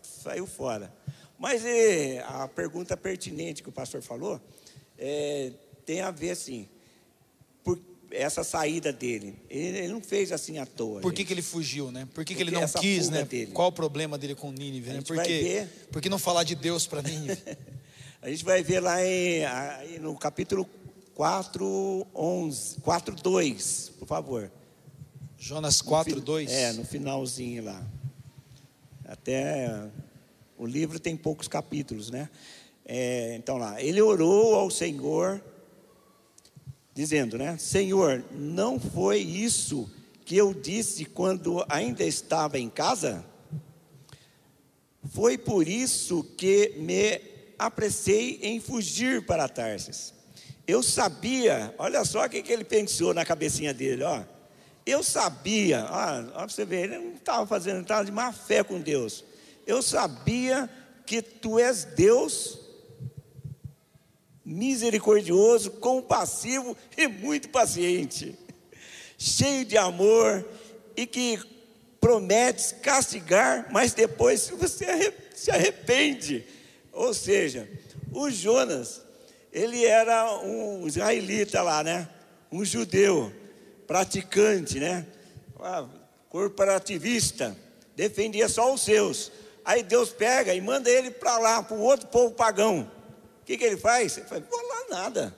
S3: saiu fora. Mas é, a pergunta pertinente que o pastor falou é, tem a ver assim essa saída dele. Ele, ele, não fez assim à toa.
S1: Por que, que ele fugiu, né? Por que, que ele não quis, né? Dele. Qual o problema dele com Nínive, né? Por, que, por que não falar de Deus para Nínive?
S3: a gente vai ver lá em, no capítulo 4, 11, 4, 2, por favor.
S1: Jonas 4, 2?
S3: É, no finalzinho lá. Até o livro tem poucos capítulos, né? É, então lá, ele orou ao Senhor dizendo, né? Senhor, não foi isso que eu disse quando ainda estava em casa? Foi por isso que me apressei em fugir para Tarsis. Eu sabia, olha só o que, que ele pensou na cabecinha dele, ó. Eu sabia, ó, ó você ver, ele não estava fazendo, estava de má fé com Deus. Eu sabia que tu és Deus misericordioso, compassivo e muito paciente, cheio de amor e que promete castigar, mas depois você se arrepende. Ou seja, o Jonas, ele era um israelita lá, né? Um judeu, praticante, né? Ah, corporativista, defendia só os seus. Aí Deus pega e manda ele para lá, para o outro povo pagão que, que ele faz? Ele fala, vou lá nada.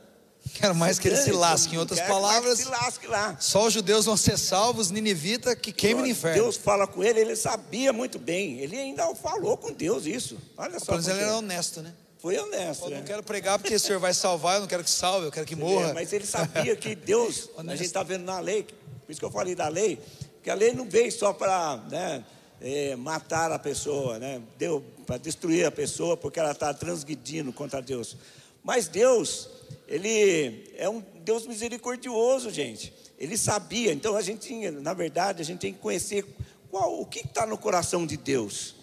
S1: Quero mais que ele se lasque. Em outras palavras,
S3: se lasque lá.
S1: só os judeus vão ser salvos, Ninivita que queime no inferno.
S3: Deus fala com ele, ele sabia muito bem. Ele ainda falou com Deus isso. Olha só.
S1: Mas ele era honesto, né?
S3: Foi honesto.
S1: Eu
S3: né?
S1: não quero pregar porque o Senhor vai salvar, eu não quero que salve, eu quero que morra.
S3: mas ele sabia que Deus, a gente está vendo na lei, por isso que eu falei da lei, que a lei não veio só para né, é, matar a pessoa, né? Deu para destruir a pessoa porque ela está transgredindo contra Deus. Mas Deus, Ele é um Deus misericordioso, gente. Ele sabia. Então a gente, na verdade, a gente tem que conhecer qual, o que está no coração de Deus,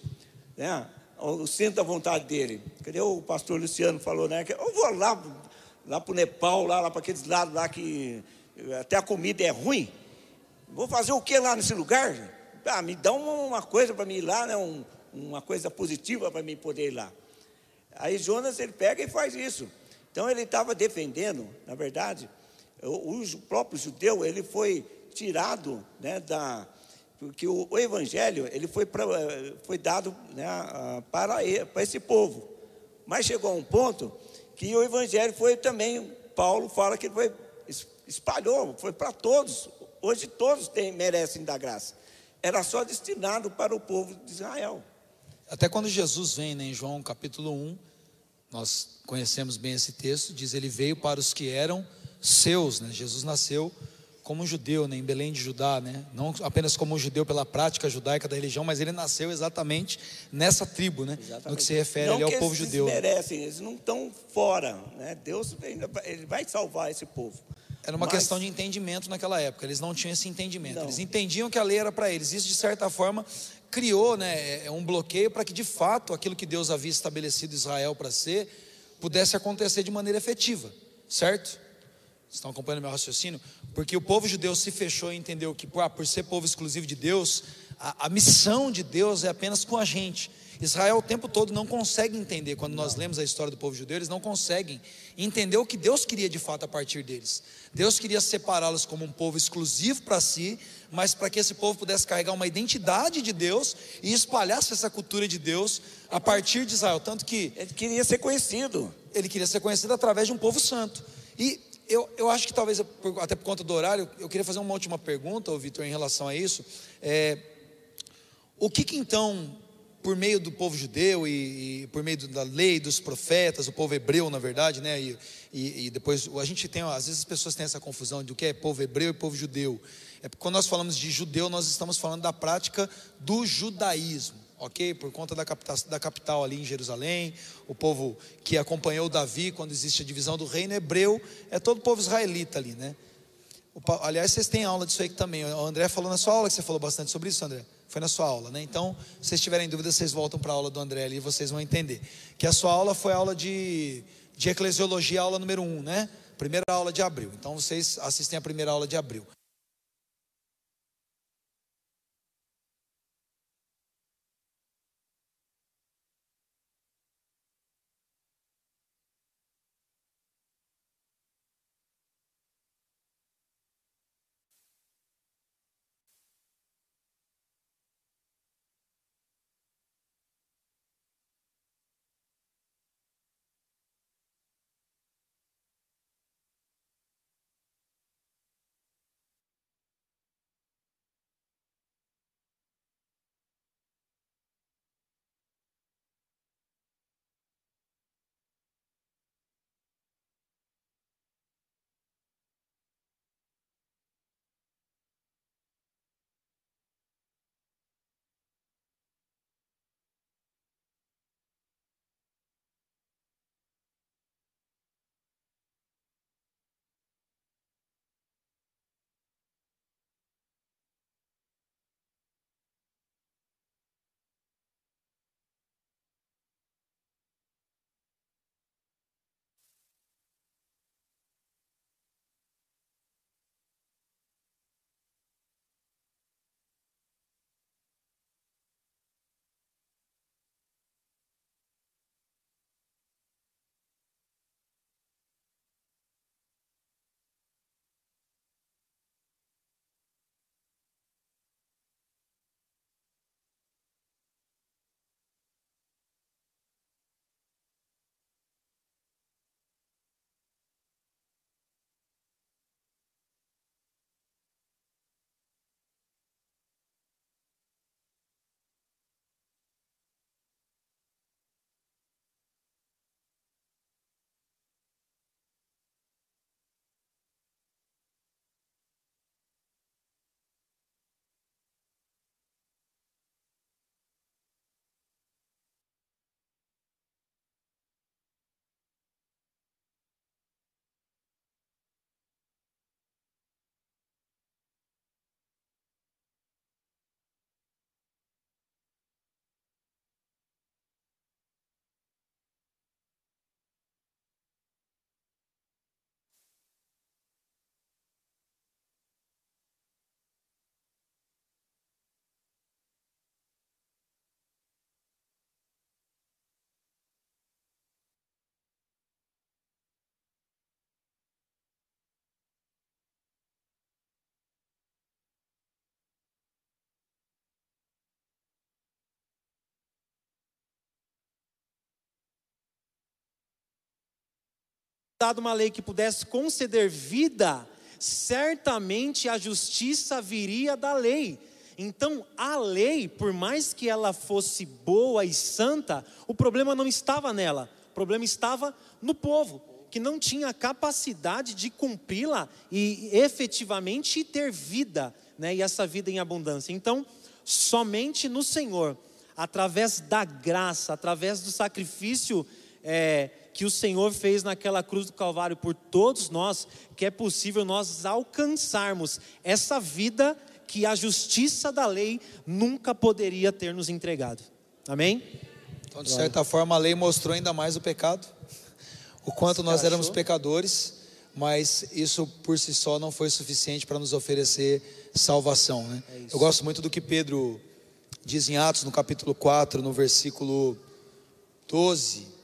S3: né? O centro da vontade dele. Cadê o pastor Luciano falou, né? Eu vou lá, lá para o Nepal, lá, lá para aqueles lados lá que até a comida é ruim. Vou fazer o que lá nesse lugar? Ah, me dá uma, uma coisa para mim ir lá, né? Um, uma coisa positiva para mim poder ir lá. Aí Jonas ele pega e faz isso. Então ele estava defendendo, na verdade, o, o, próprio judeu ele foi tirado, né, da porque o, o evangelho ele foi pra, foi dado né, para para esse povo. Mas chegou a um ponto que o evangelho foi também Paulo fala que foi espalhou, foi para todos. Hoje todos têm, merecem da graça. Era só destinado para o povo de Israel.
S1: Até quando Jesus vem né, em João capítulo 1, nós conhecemos bem esse texto, diz ele veio para os que eram seus, né? Jesus nasceu como judeu, né, em Belém de Judá, né? Não apenas como judeu pela prática judaica da religião, mas ele nasceu exatamente nessa tribo, né? Exatamente. No que se refere ao povo
S3: eles
S1: judeu.
S3: Eles merecem, eles não estão fora, né? Deus ainda ele vai salvar esse povo.
S1: Era uma mas... questão de entendimento naquela época. Eles não tinham esse entendimento. Não. Eles entendiam que a lei era para eles. Isso de certa forma criou né, é, é um bloqueio para que de fato aquilo que Deus havia estabelecido Israel para ser pudesse acontecer de maneira efetiva, certo? Estão acompanhando meu raciocínio? Porque o povo judeu se fechou e entendeu que, ah, por ser povo exclusivo de Deus, a, a missão de Deus é apenas com a gente. Israel o tempo todo não consegue entender, quando nós lemos a história do povo judeu, eles não conseguem entender o que Deus queria de fato a partir deles. Deus queria separá-los como um povo exclusivo para si, mas para que esse povo pudesse carregar uma identidade de Deus e espalhasse essa cultura de Deus a partir de Israel. Tanto que.
S3: Ele queria ser conhecido.
S1: Ele queria ser conhecido através de um povo santo. E eu, eu acho que talvez, até por conta do horário, eu queria fazer uma última pergunta, Vitor, em relação a isso. É, o que, que então por meio do povo judeu e, e, por meio da lei dos profetas, o povo hebreu, na verdade, né? E, e, e, depois a gente tem, às vezes as pessoas têm essa confusão de o que é povo hebreu e povo judeu. É quando nós falamos de judeu, nós estamos falando da prática do judaísmo, ok? Por conta da capital, da capital ali em Jerusalém, o povo que acompanhou Davi quando existe a divisão do reino hebreu, é todo o povo israelita ali, né? O, aliás, vocês têm aula disso aí também. O André falou na sua aula que você falou bastante sobre isso, André. Foi na sua aula, né? Então, se vocês tiverem dúvidas, vocês voltam para a aula do André ali e vocês vão entender. Que a sua aula foi a aula de, de eclesiologia, aula número 1, um, né? Primeira aula de abril. Então, vocês assistem a primeira aula de abril.
S2: Dado uma lei que pudesse conceder vida, certamente a justiça viria da lei. Então, a lei, por mais que ela fosse boa e santa, o problema não estava nela, o problema estava no povo, que não tinha capacidade de cumpri-la e efetivamente ter vida, né? e essa vida em abundância. Então, somente no Senhor, através da graça, através do sacrifício é, que o Senhor fez naquela cruz do Calvário por todos nós, que é possível nós alcançarmos essa vida que a justiça da lei nunca poderia ter nos entregado. Amém?
S1: Então, de certa forma, a lei mostrou ainda mais o pecado, o quanto nós éramos pecadores, mas isso por si só não foi suficiente para nos oferecer salvação. Né? É Eu gosto muito do que Pedro diz em Atos, no capítulo 4, no versículo 12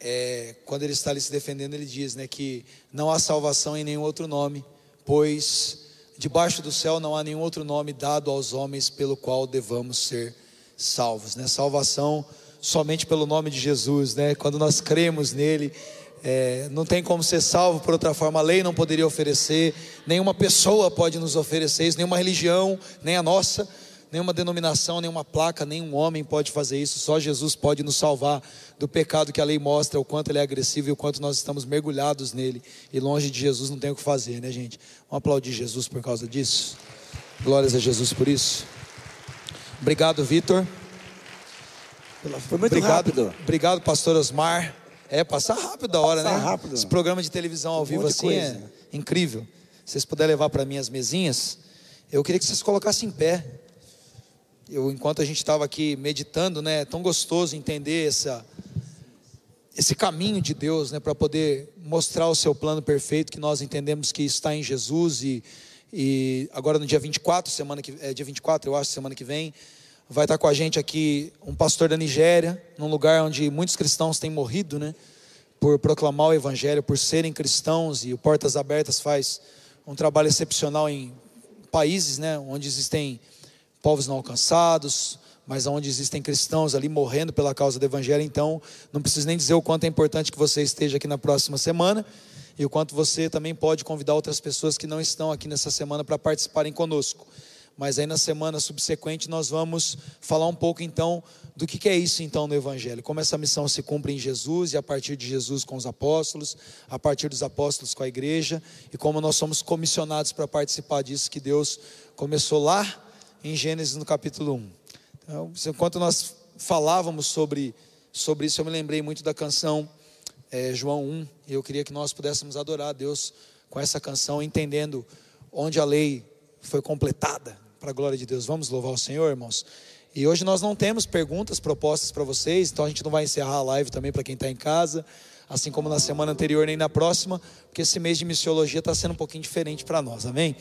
S1: é, quando ele está ali se defendendo, ele diz né, que não há salvação em nenhum outro nome, pois debaixo do céu não há nenhum outro nome dado aos homens pelo qual devamos ser salvos. Né? Salvação somente pelo nome de Jesus, né? quando nós cremos nele. É, não tem como ser salvo por outra forma, a lei não poderia oferecer, nenhuma pessoa pode nos oferecer isso, nenhuma religião, nem a nossa, nenhuma denominação, nenhuma placa, nenhum homem pode fazer isso, só Jesus pode nos salvar do pecado que a lei mostra, o quanto ele é agressivo e o quanto nós estamos mergulhados nele, e longe de Jesus não tem o que fazer, né, gente? Vamos aplaudir Jesus por causa disso. Glórias a Jesus por isso. Obrigado, Vitor.
S3: Foi muito
S1: obrigado,
S3: rápido.
S1: Obrigado, pastor Osmar. É, passar rápido a hora,
S3: Passar
S1: né?
S3: rápido.
S1: Esse programa de televisão ao
S3: Um
S1: vivo assim é
S3: coisa.
S1: incrível. Se vocês puderem levar para mim as mesinhas, eu queria que vocês colocassem em pé. Eu, enquanto a gente estava aqui meditando, né? É tão gostoso entender essa, esse caminho de Deus, né, para poder mostrar o seu plano perfeito, que nós entendemos que está em Jesus e, e agora no dia 24, semana que é dia 24, eu acho, semana que vem, vai estar com a gente aqui um pastor da Nigéria, num lugar onde muitos cristãos têm morrido, né, por proclamar o evangelho, por serem cristãos e o Portas Abertas faz um trabalho excepcional em países, né, onde existem povos não alcançados, mas onde existem cristãos ali morrendo pela causa do evangelho, então não preciso nem dizer o quanto é importante que você esteja aqui na próxima semana e o quanto você também pode convidar outras pessoas que não estão aqui nessa semana para participarem conosco. Mas aí na semana subsequente nós vamos falar um pouco então do que, é isso então no Evangelho, como essa missão se cumpre em Jesus e a partir de Jesus com os apóstolos, a partir dos apóstolos com a igreja e como nós somos comissionados para participar disso que Deus começou lá em Gênesis no capítulo 1. Então, enquanto nós falávamos sobre, sobre isso, eu me lembrei muito da canção é, João 1, e eu queria que nós pudéssemos adorar a Deus com essa canção, entendendo onde a lei foi completada, para a glória de Deus. Vamos louvar o Senhor, irmãos? E hoje nós não temos perguntas propostas para vocês, então a gente não vai encerrar a live também para quem está em casa, assim como na semana anterior nem na próxima, porque esse mês de missiologia está sendo um pouquinho diferente para nós, amém?